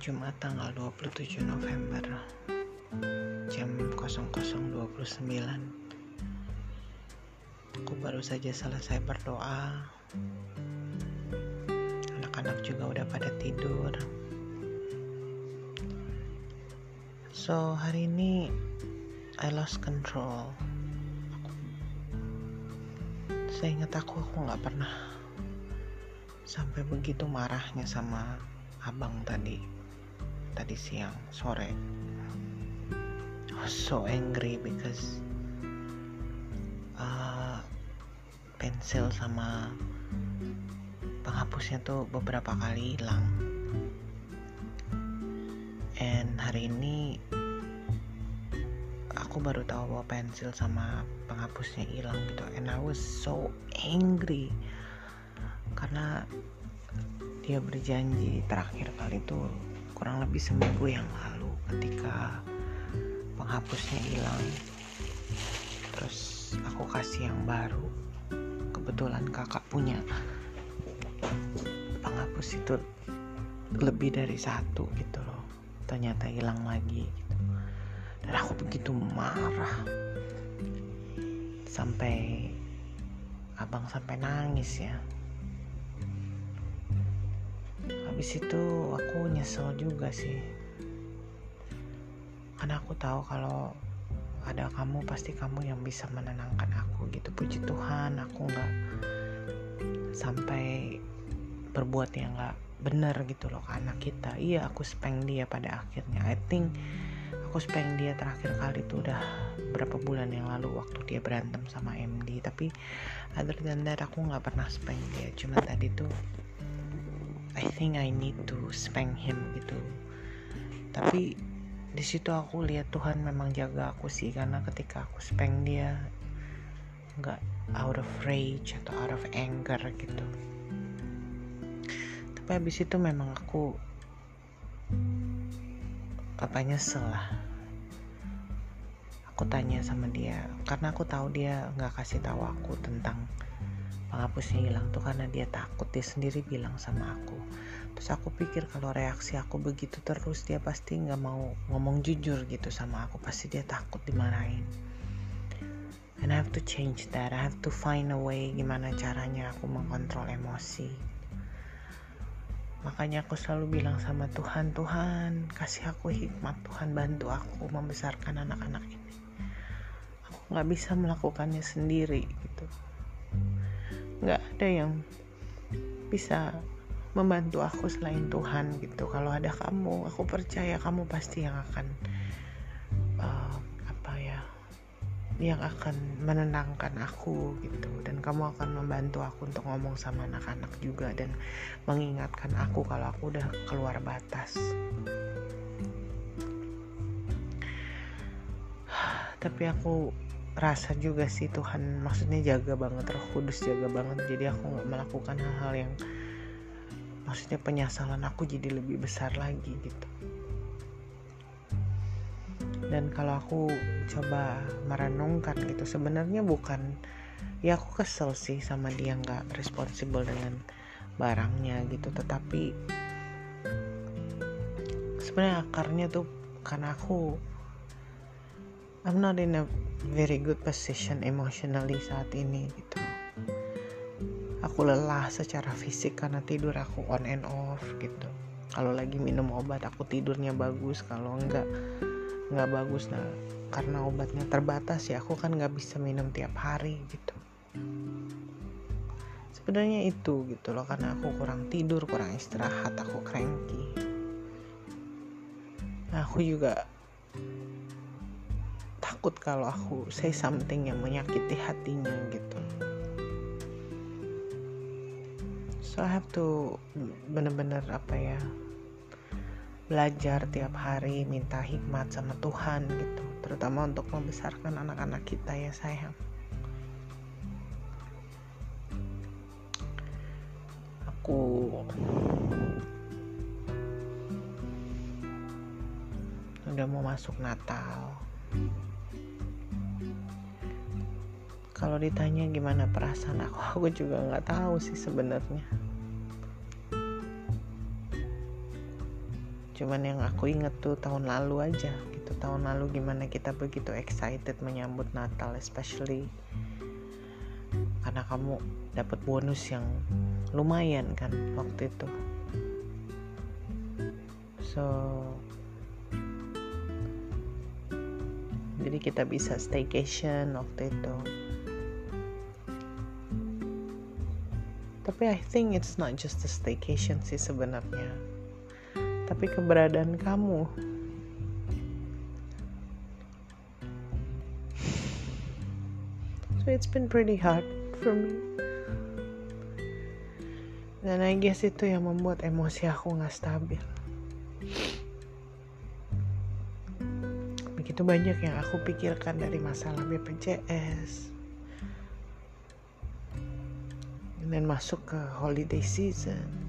Jumat tanggal 27 November jam 00.29 Aku baru saja selesai berdoa. Anak-anak juga udah pada tidur. So hari ini I lost control. Saya ingat aku aku nggak pernah sampai begitu marahnya sama abang tadi tadi siang sore. I was so angry because uh, pensil sama penghapusnya tuh beberapa kali hilang. And hari ini aku baru tahu bahwa pensil sama penghapusnya hilang gitu. And I was so angry karena dia berjanji terakhir kali itu kurang lebih seminggu yang lalu ketika penghapusnya hilang. Terus aku kasih yang baru. Kebetulan kakak punya. Penghapus itu lebih dari satu gitu loh. Ternyata hilang lagi gitu. Dan aku begitu marah. Sampai abang sampai nangis ya habis itu aku nyesel juga sih. Karena aku tahu kalau ada kamu pasti kamu yang bisa menenangkan aku gitu. Puji Tuhan aku nggak sampai berbuat yang nggak benar gitu loh ke anak kita. Iya aku speng dia pada akhirnya. I think aku speng dia terakhir kali itu udah berapa bulan yang lalu waktu dia berantem sama MD tapi other than that aku nggak pernah speng dia. Cuma tadi tuh I think I need to spank him gitu. Tapi di situ aku lihat Tuhan memang jaga aku sih karena ketika aku spank dia nggak out of rage atau out of anger gitu. Tapi habis itu memang aku apa nyesel lah. Aku tanya sama dia karena aku tahu dia nggak kasih tahu aku tentang penghapusnya hilang tuh karena dia takut dia sendiri bilang sama aku. Terus aku pikir kalau reaksi aku begitu terus dia pasti nggak mau ngomong jujur gitu sama aku. Pasti dia takut dimarahin. And I have to change that. I have to find a way gimana caranya aku mengontrol emosi. Makanya aku selalu bilang sama Tuhan Tuhan kasih aku hikmat. Tuhan bantu aku membesarkan anak-anak ini. Aku nggak bisa melakukannya sendiri gitu nggak. Ada yang bisa membantu aku selain Tuhan gitu. Kalau ada kamu aku percaya kamu pasti yang akan uh, apa ya yang akan menenangkan aku gitu. Dan kamu akan membantu aku untuk ngomong sama anak-anak juga dan mengingatkan aku kalau aku udah keluar batas. Tapi aku rasa juga sih Tuhan. Maksudnya jaga banget Roh Kudus jaga banget. Jadi aku nggak melakukan hal-hal yang maksudnya penyesalan aku jadi lebih besar lagi gitu. Dan kalau aku coba merenungkan gitu sebenarnya bukan ya aku kesel sih sama dia nggak responsibel dengan barangnya gitu. Tetapi sebenarnya akarnya tuh karena aku I'm not in a very good position emotionally saat ini gitu. Aku lelah secara fisik karena tidur aku on and off gitu. Kalau lagi minum obat aku tidurnya bagus. Kalau enggak enggak bagus. Nah karena obatnya terbatas ya aku kan nggak bisa minum tiap hari gitu. Sebenarnya itu gitu loh. Karena aku kurang tidur kurang istirahat aku cranky. Nah aku juga takut kalau aku say something yang menyakiti hatinya gitu. So I have to bener-bener apa ya belajar tiap hari minta hikmat sama Tuhan gitu terutama untuk membesarkan anak-anak kita ya sayang. Aku udah mau masuk Natal kalau ditanya gimana perasaan aku aku juga nggak tahu sih sebenarnya. Cuman yang aku inget tuh tahun lalu aja gitu. Tahun lalu gimana kita begitu excited menyambut Natal especially karena kamu dapat bonus yang lumayan kan waktu itu. So jadi kita bisa staycation waktu itu. Tapi I think it's not just a staycation sih sebenarnya. Tapi keberadaan kamu. So it's been pretty hard for me. Dan I guess itu yang membuat emosi aku nggak stabil. Begitu banyak yang aku pikirkan dari masalah BPJS dan masuk ke holiday season.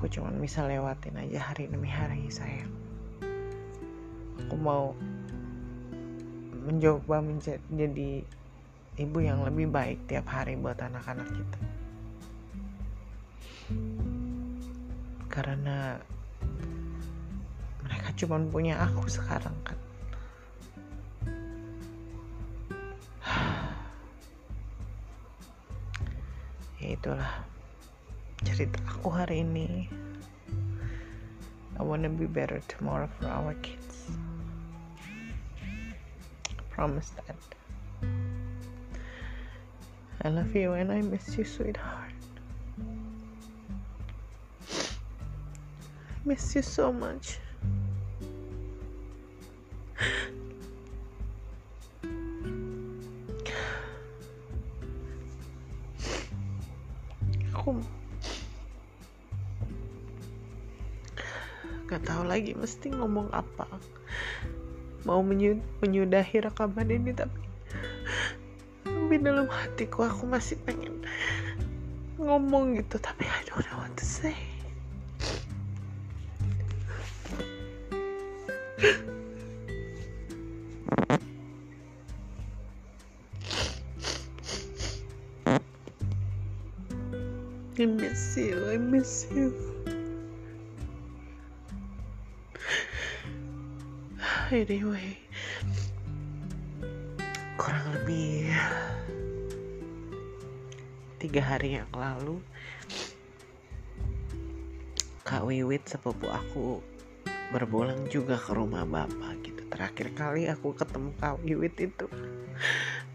Aku cuma bisa lewatin aja hari demi hari sayang. Aku mau mencoba menjadi ibu yang lebih baik tiap hari buat anak-anak kita. Karena mereka cuma punya aku sekarang kan. Ya itulah cerita aku hari ini. I wanna be better tomorrow for our kids. I promise that I love you and I miss you sweetheart. I miss you so much. Aku gak tahu lagi mesti ngomong apa. Mau menyudahi rekaman ini tapi dalam hatiku aku masih pengen ngomong gitu tapi I don't know what to say I miss you, I miss you. Anyway, kurang lebih tiga hari yang lalu, Kak Wiwit sepupu aku berpulang juga ke rumah bapak gitu. Terakhir kali aku ketemu Kak Wiwit itu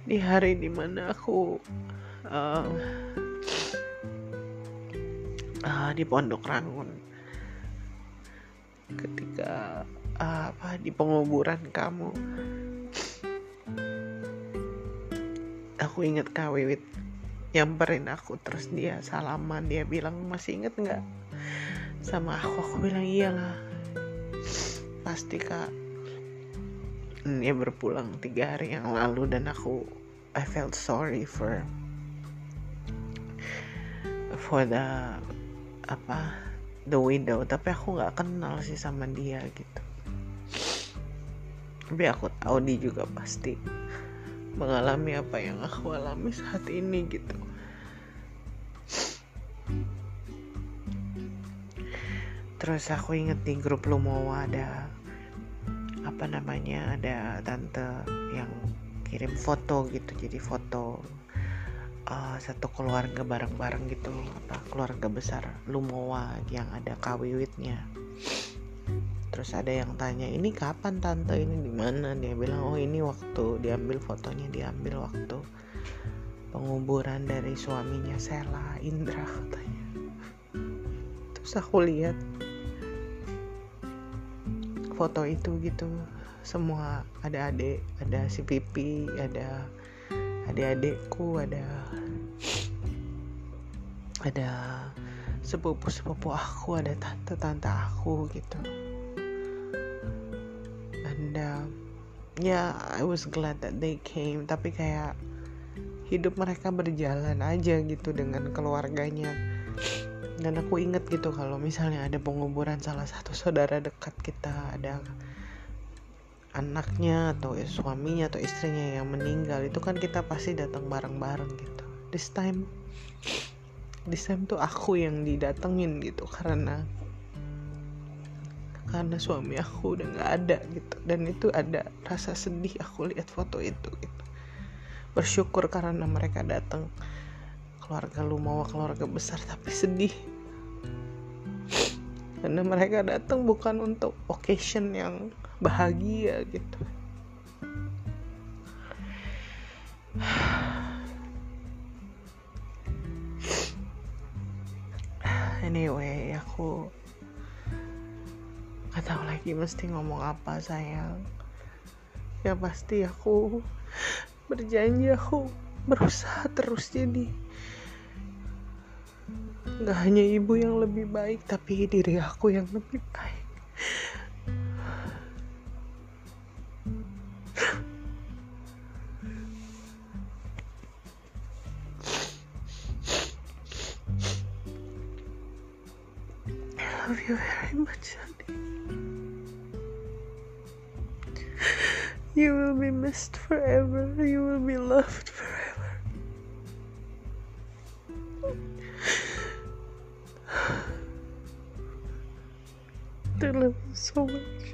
di hari di mana aku uh, uh, di Pondok Rangun ketika uh, apa di penguburan kamu aku inget Kak Wiwit nyamperin aku terus dia salaman dia bilang masih inget nggak? Sama aku aku bilang iyalah pasti kak. Dia berpulang tiga hari yang lalu dan aku I felt sorry for for the apa the widow. Tapi aku nggak kenal sih sama dia gitu. Tapi aku tahu dia juga pasti mengalami apa yang aku alami saat ini gitu. Terus aku inget di grup Lumowa ada apa namanya ada tante yang kirim foto gitu. Jadi foto uh, satu keluarga bareng-bareng gitu apa keluarga besar Lumowa yang ada kawiwitnya terus ada yang tanya ini kapan tante? Ini di mana? Dia bilang oh ini waktu diambil fotonya diambil waktu penguburan dari suaminya Sela Indra katanya. Terus aku lihat foto itu gitu semua ada adik ada si pipi ada adik-adikku ada ada sepupu-sepupu aku ada tante-tante aku gitu ya yeah, I was glad that they came. Tapi kayak hidup mereka berjalan aja gitu dengan keluarganya. Dan aku inget gitu kalau misalnya ada penguburan salah satu saudara dekat kita ada anaknya atau suaminya atau istrinya yang meninggal itu kan kita pasti datang bareng-bareng gitu. This time this time tuh aku yang didatengin gitu karena karena suami aku udah nggak ada gitu. Dan itu ada rasa sedih aku lihat foto itu gitu. Bersyukur karena mereka datang. Keluarga lu mau keluarga besar tapi sedih. Karena mereka datang bukan untuk occasion yang bahagia gitu. Anyway aku lagi mesti ngomong apa sayang ya pasti aku berjanji aku berusaha terus jadi Gak hanya ibu yang lebih baik, tapi diri aku yang lebih baik. You will be missed forever. You will be loved forever. Love you so much.